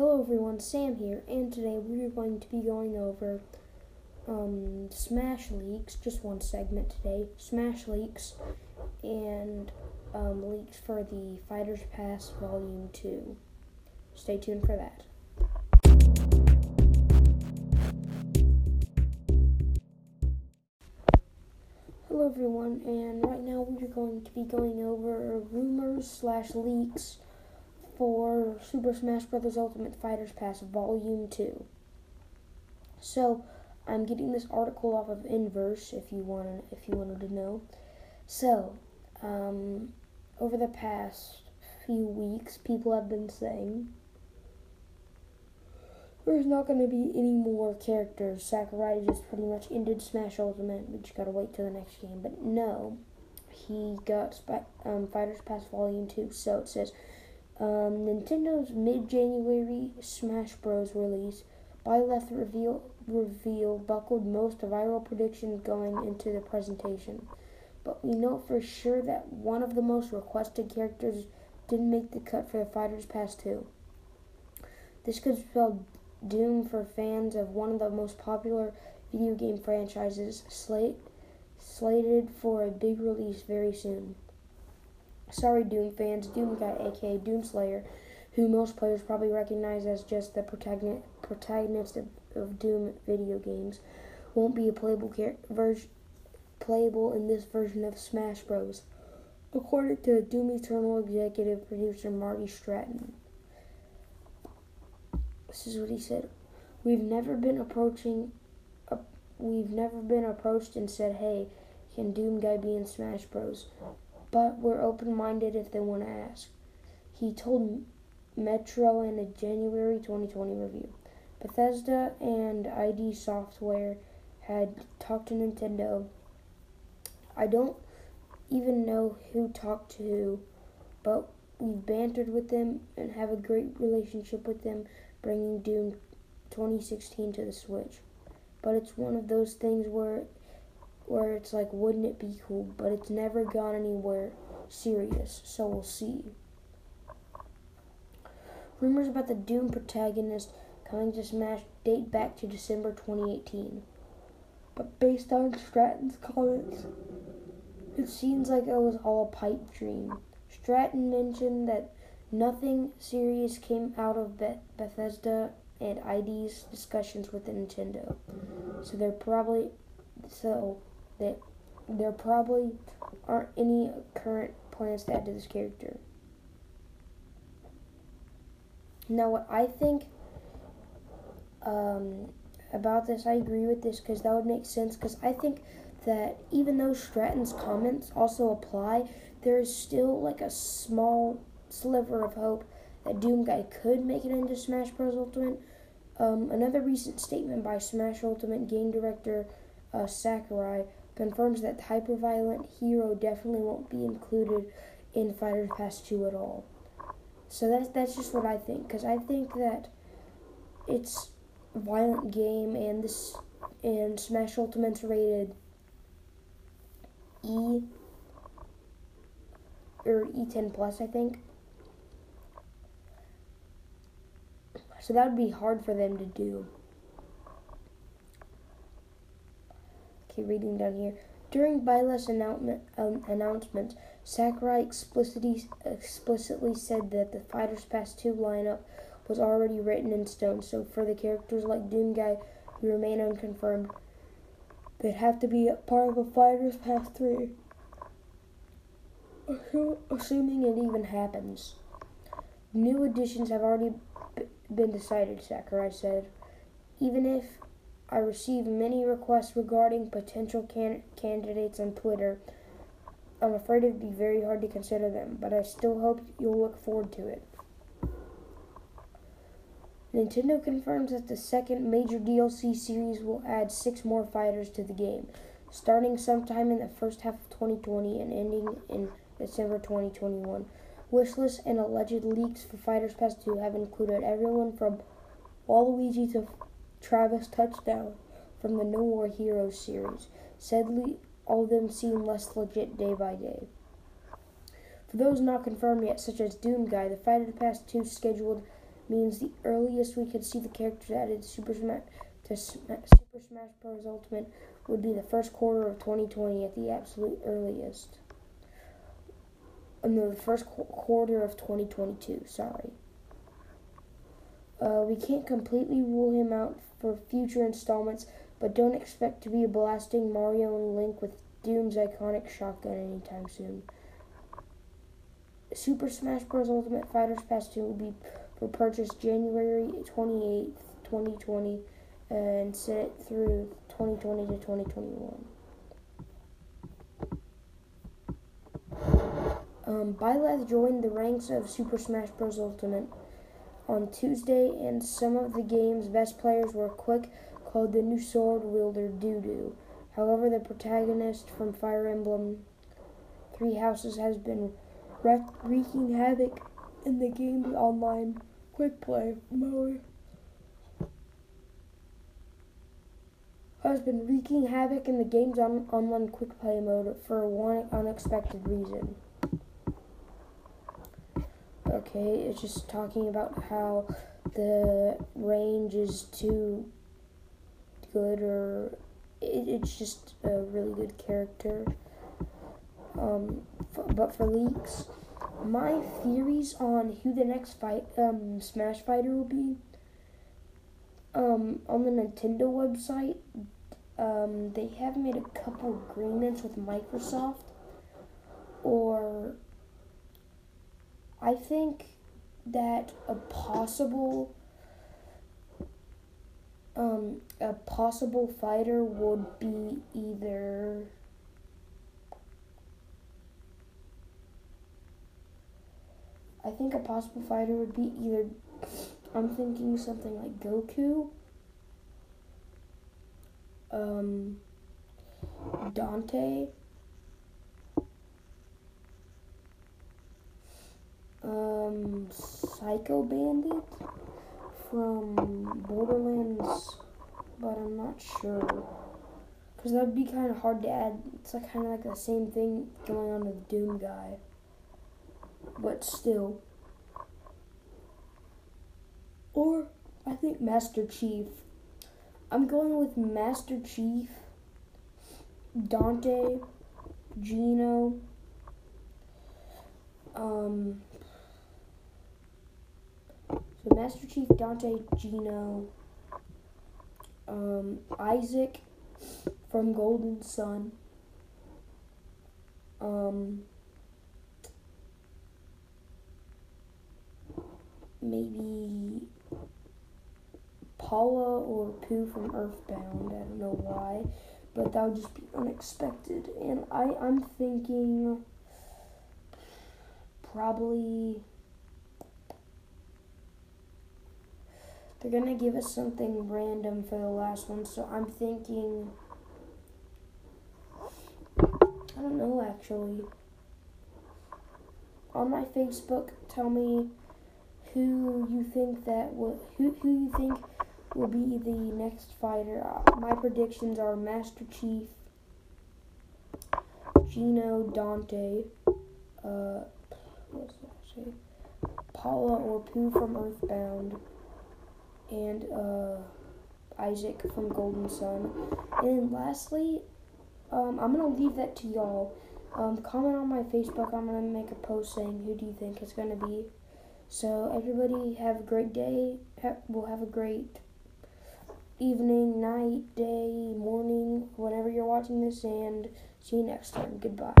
Hello everyone, Sam here, and today we are going to be going over um, Smash Leaks, just one segment today, Smash Leaks, and um, leaks for the Fighters Pass Volume 2. Stay tuned for that. Hello everyone, and right now we are going to be going over rumors slash leaks for Super Smash Bros. Ultimate Fighters Pass Volume 2. So, I'm getting this article off of Inverse if you want if you wanted to know. So, um, over the past few weeks, people have been saying there's not going to be any more characters. Sakurai just pretty much ended Smash Ultimate. We just got to wait till the next game. But no, he got um, Fighters Pass Volume 2. So it says um, Nintendo's mid-January Smash Bros. release, Byleth reveal, reveal buckled most viral predictions going into the presentation. But we know for sure that one of the most requested characters didn't make the cut for the Fighters Pass 2. This could spell doom for fans of one of the most popular video game franchises, slate, slated for a big release very soon. Sorry, Doom fans. Doom Guy, aka Doomslayer, who most players probably recognize as just the protagonist, protagonist of, of Doom video games, won't be a playable version playable in this version of Smash Bros. According to Doom Eternal executive producer Marty Stratton. This is what he said. We've never been approaching uh, we've never been approached and said, "Hey, can Doom Guy be in Smash Bros?" But we're open minded if they want to ask. He told Metro in a January 2020 review. Bethesda and ID Software had talked to Nintendo. I don't even know who talked to who, but we've bantered with them and have a great relationship with them, bringing Doom 2016 to the Switch. But it's one of those things where where it's like, wouldn't it be cool? But it's never gone anywhere serious, so we'll see. Rumors about the Doom protagonist coming to Smash date back to December 2018. But based on Stratton's comments, it seems like it was all a pipe dream. Stratton mentioned that nothing serious came out of Beth- Bethesda and ID's discussions with Nintendo. So they're probably so that there probably aren't any current plans to add to this character. Now, what I think um, about this, I agree with this because that would make sense. Because I think that even though Stratton's comments also apply, there is still like a small sliver of hope that Doom Guy could make it into Smash Bros. Ultimate. Um, another recent statement by Smash Ultimate game director uh, Sakurai confirms that the hyperviolent hero definitely won't be included in Fighters Pass 2 at all. So that's that's just what I think because I think that it's a violent game and this and Smash Ultimate's rated E or E10 plus I think. So that would be hard for them to do. Reading down here. During Byleth's announcement, um, announcement, Sakurai explicitly, explicitly said that the Fighters Pass 2 lineup was already written in stone, so for the characters like Doom Guy who remain unconfirmed, they'd have to be part of a Fighters Pass 3. Assuming it even happens. New additions have already been decided, Sakurai said. Even if I receive many requests regarding potential can- candidates on Twitter. I'm afraid it'd be very hard to consider them, but I still hope you'll look forward to it. Nintendo confirms that the second major DLC series will add six more fighters to the game, starting sometime in the first half of 2020 and ending in December 2021. Wishlists and alleged leaks for Fighters Pass 2 have included everyone from Waluigi to Travis touchdown from the No More Heroes series. Sadly, all of them seem less legit day by day. For those not confirmed yet, such as Doom Guy, the Fighter to Past 2 scheduled means the earliest we could see the characters added Super Smash to Super Smash Bros. Ultimate would be the first quarter of 2020 at the absolute earliest. Uh, no, the first qu- quarter of 2022. Sorry. Uh, we can't completely rule him out for future installments, but don't expect to be blasting Mario and Link with Doom's iconic shotgun anytime soon. Super Smash Bros. Ultimate Fighters Pass 2 will be for purchase January 28th, 2020, and set through 2020 to 2021. Um, Byleth joined the ranks of Super Smash Bros. Ultimate on Tuesday, and some of the game's best players were Quick, called the new sword wielder Dudu. However, the protagonist from Fire Emblem Three Houses has been wreaking havoc in the game's online quick play mode. Has been wreaking havoc in the game's on- online quick play mode for one unexpected reason. Okay, it's just talking about how the range is too good, or it, it's just a really good character. Um, f- but for leaks, my theories on who the next fight um, Smash fighter will be. Um, on the Nintendo website, um, they have made a couple agreements with Microsoft, or I think that a possible um, a possible fighter would be either I think a possible fighter would be either I'm thinking something like Goku um Dante um, Psycho Bandit from Borderlands, but I'm not sure. Because that would be kind of hard to add. It's like kind of like the same thing going on with Doom Guy. But still. Or, I think Master Chief. I'm going with Master Chief, Dante, Geno, um, so Master Chief, Dante, Geno, um, Isaac from Golden Sun, um, maybe Paula or Poo from Earthbound. I don't know why, but that would just be unexpected. And I, I'm thinking probably They're gonna give us something random for the last one, so I'm thinking. I don't know actually. On my Facebook, tell me who you think that will who who you think will be the next fighter. Uh, my predictions are Master Chief, Geno Dante, uh, what's that say? Paula or Poo from Earthbound and uh, Isaac from Golden Sun. And lastly, um, I'm gonna leave that to y'all. Um, comment on my Facebook. I'm gonna make a post saying who do you think it's gonna be. So everybody have a great day. Ha- we'll have a great evening, night, day, morning, whenever you're watching this, and see you next time. Goodbye.